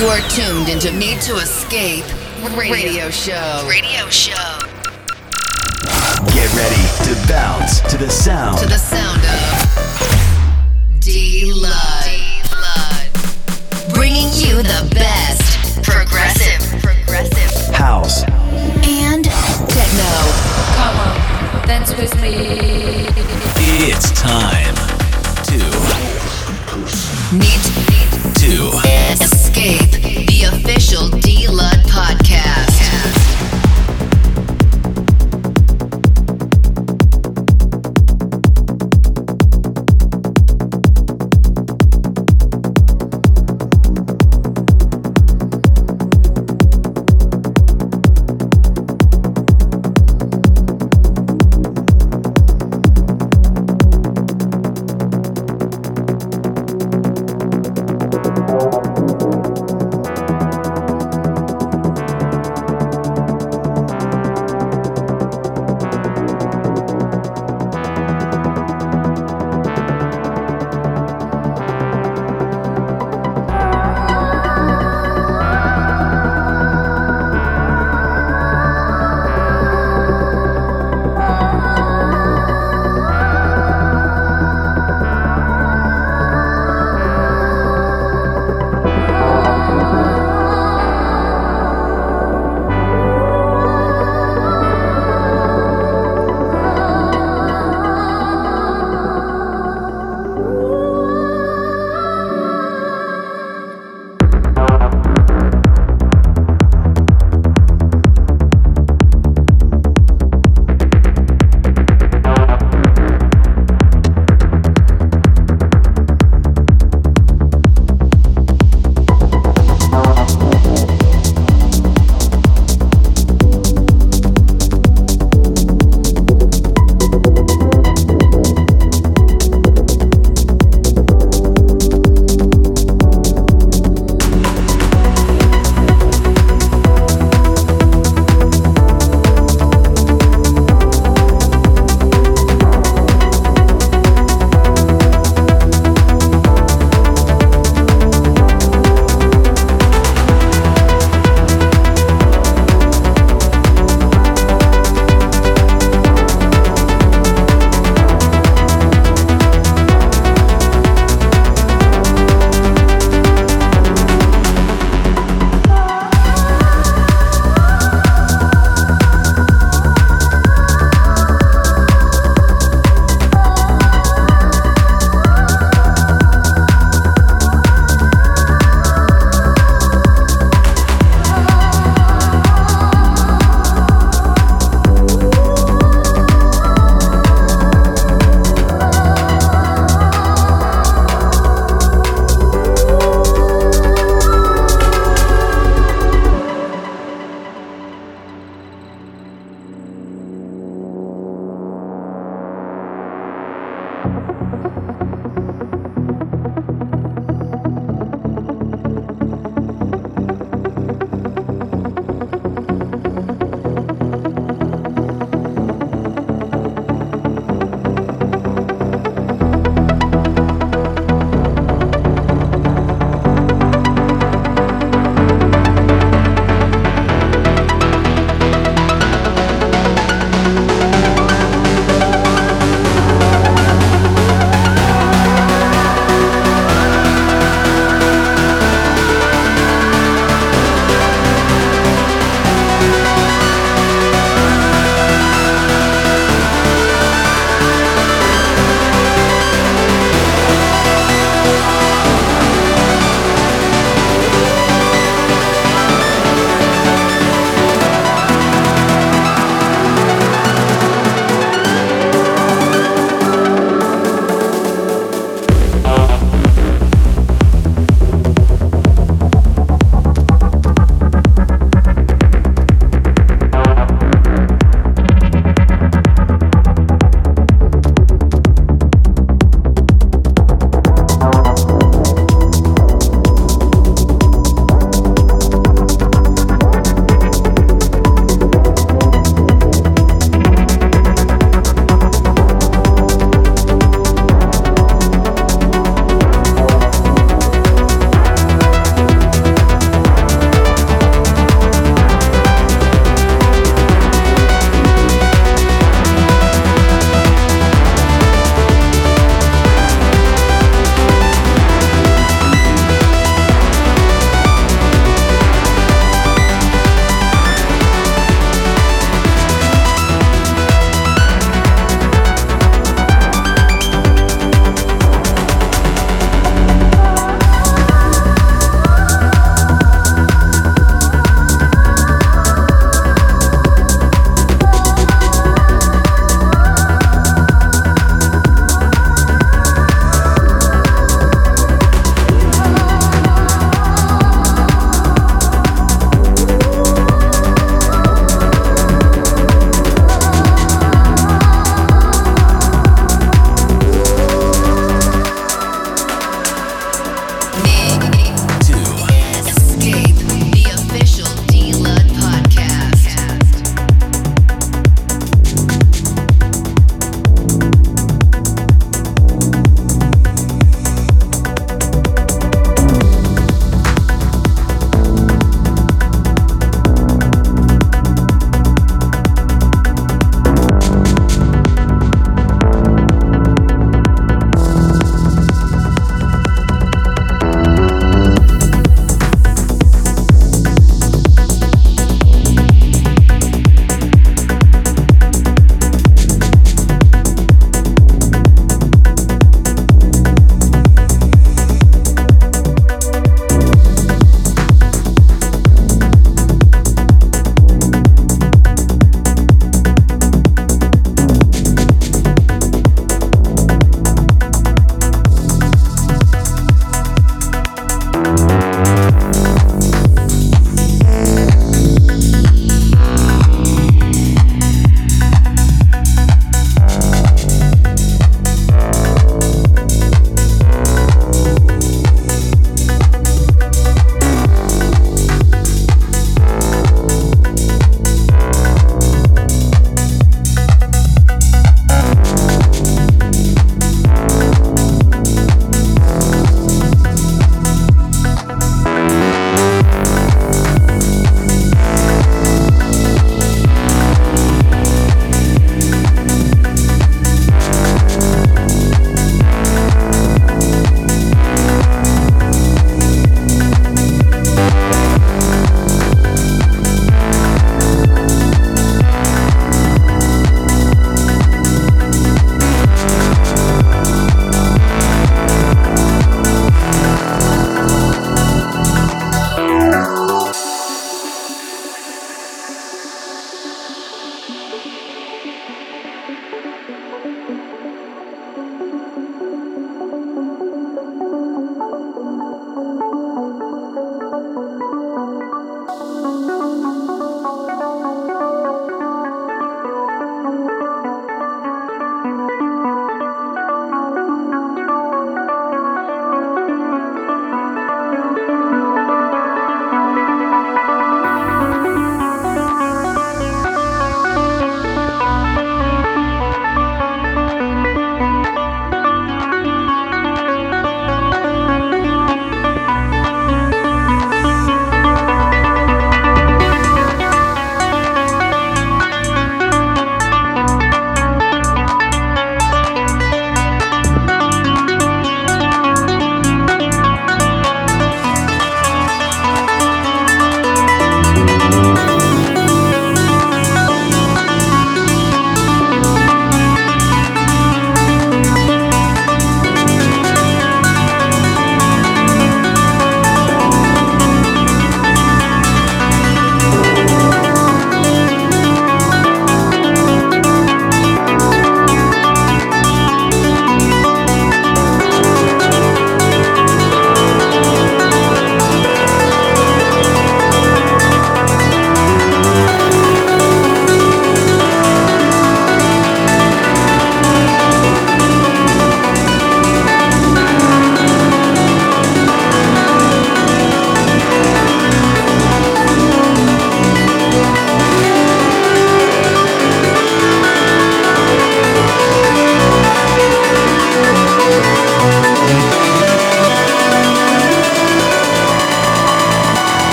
You are tuned into Need to Escape radio show. Radio show. Get ready to bounce to the sound. To the sound of Dee Lud. Bringing you the best Progressive. Progressive. House. and techno. Come on, dance with me. It's time to Need to to escape the official Dee Lud podcast.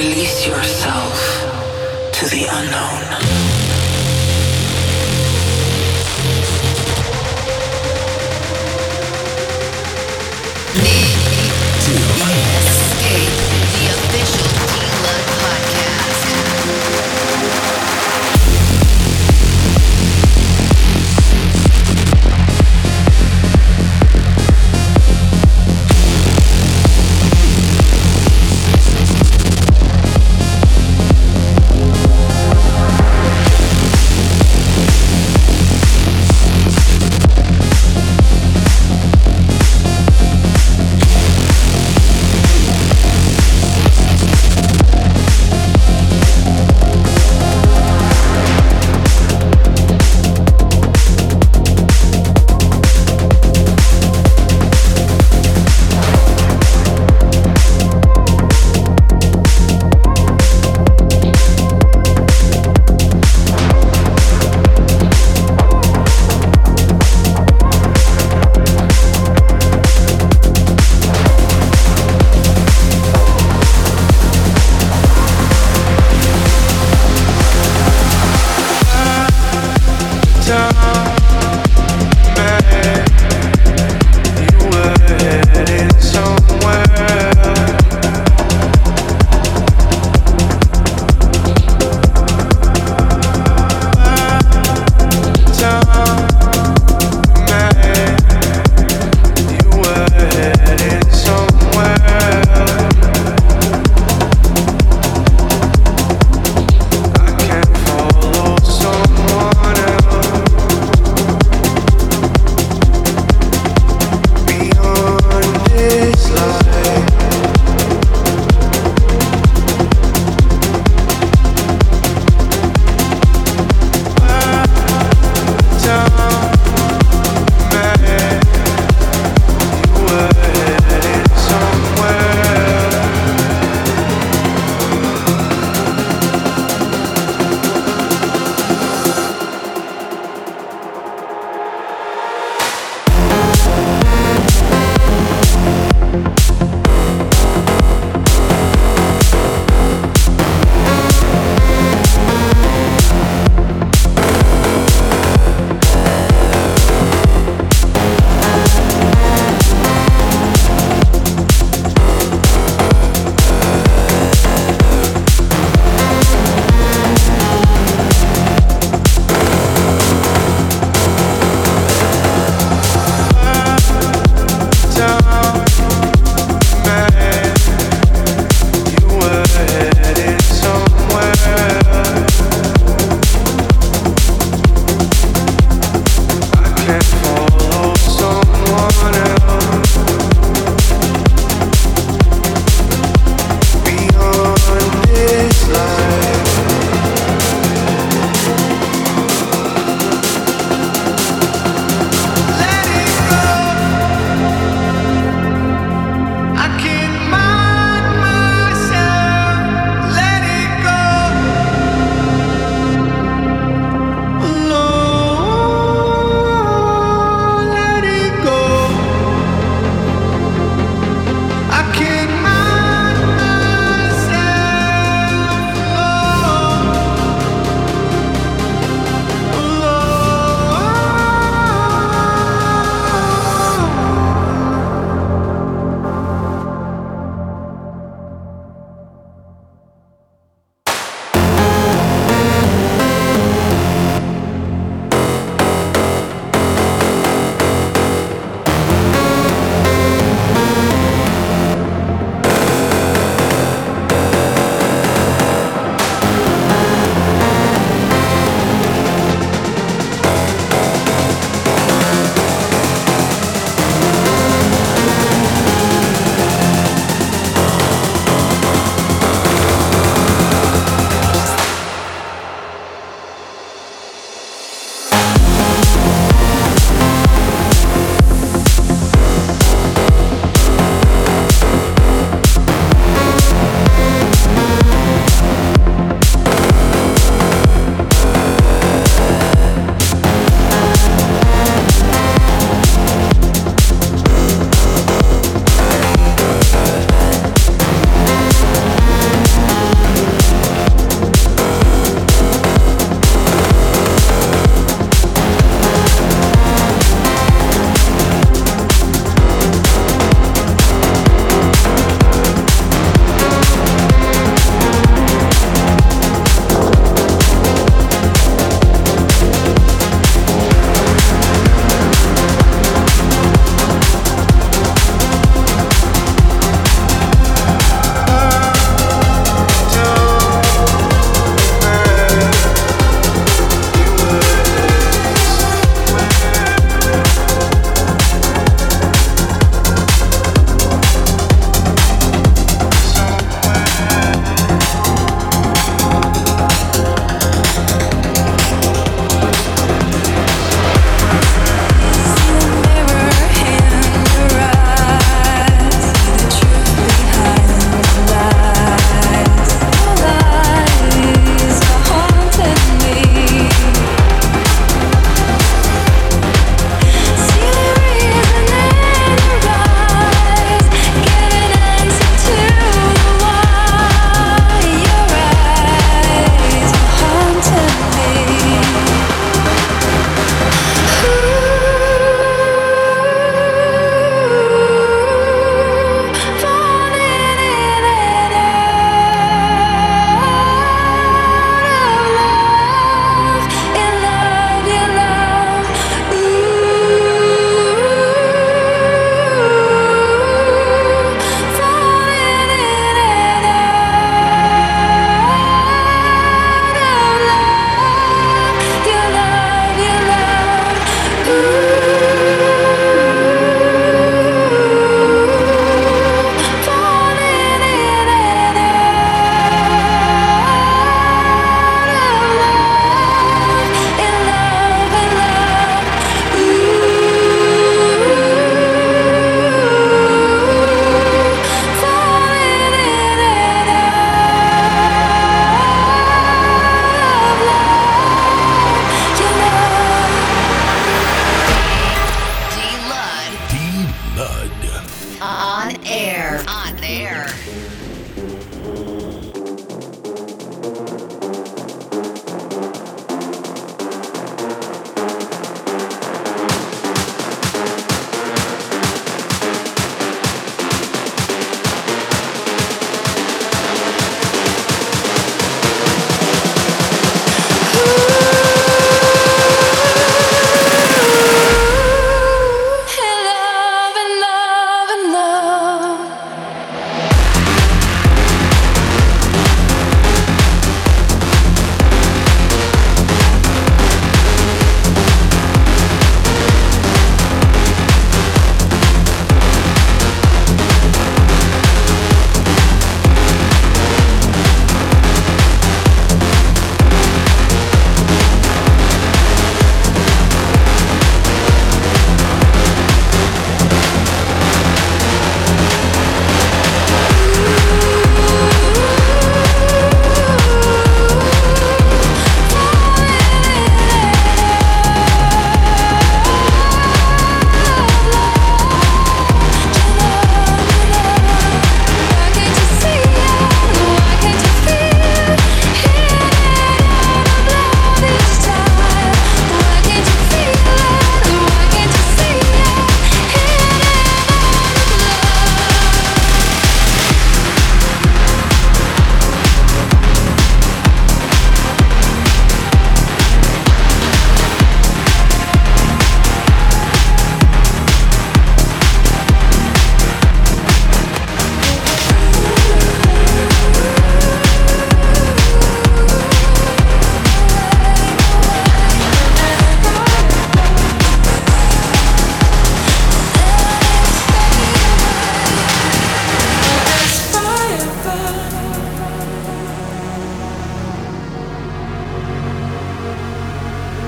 Release yourself to the unknown.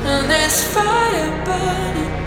And there's fire burning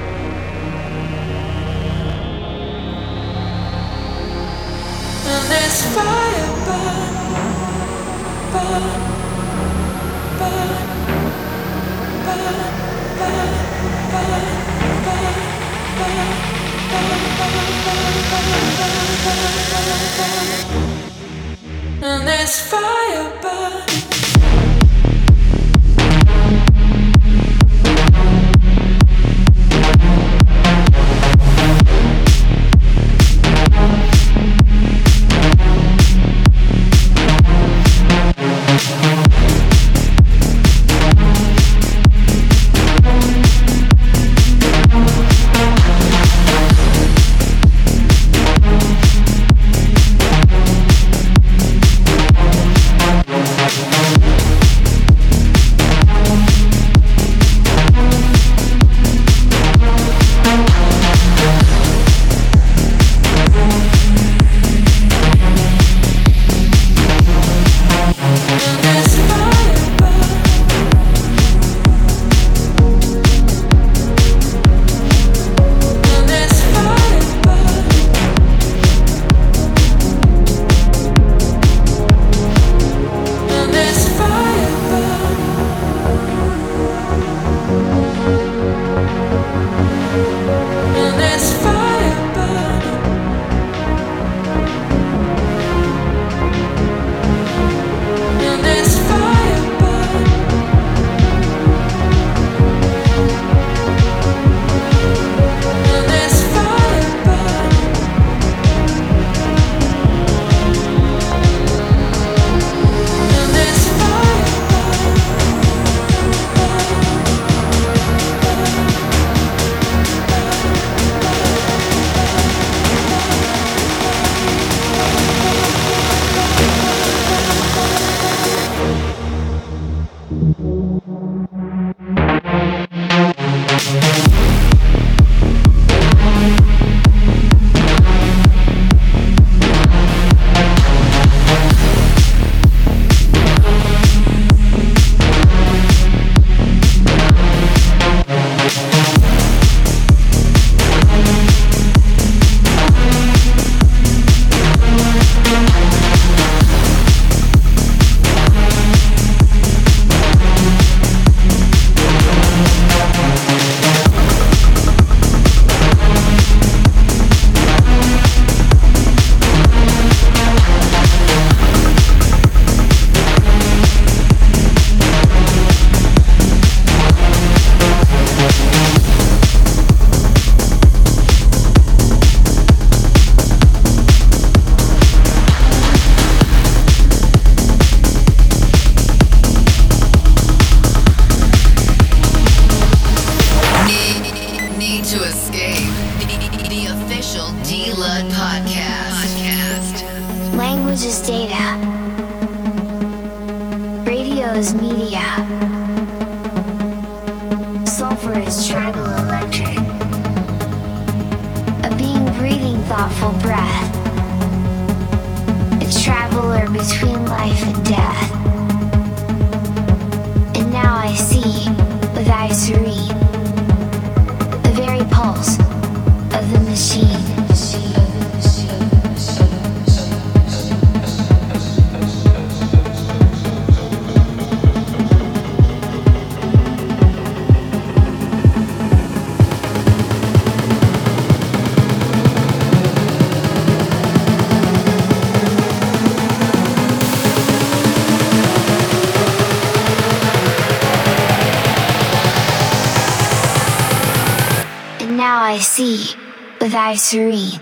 serene.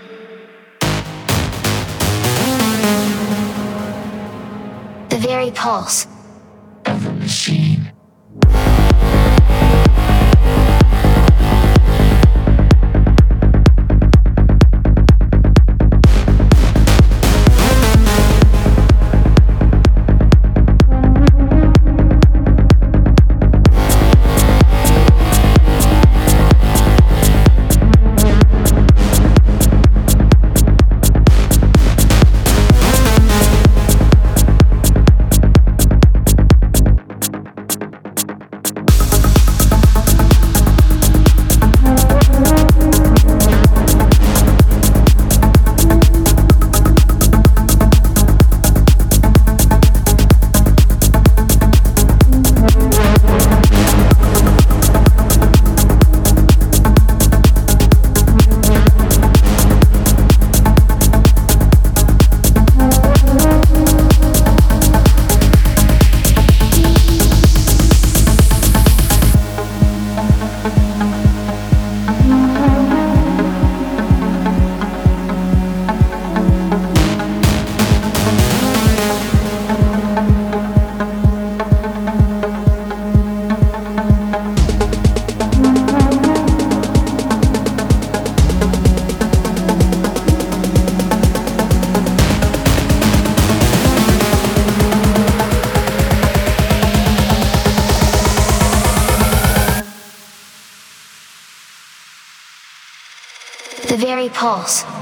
Very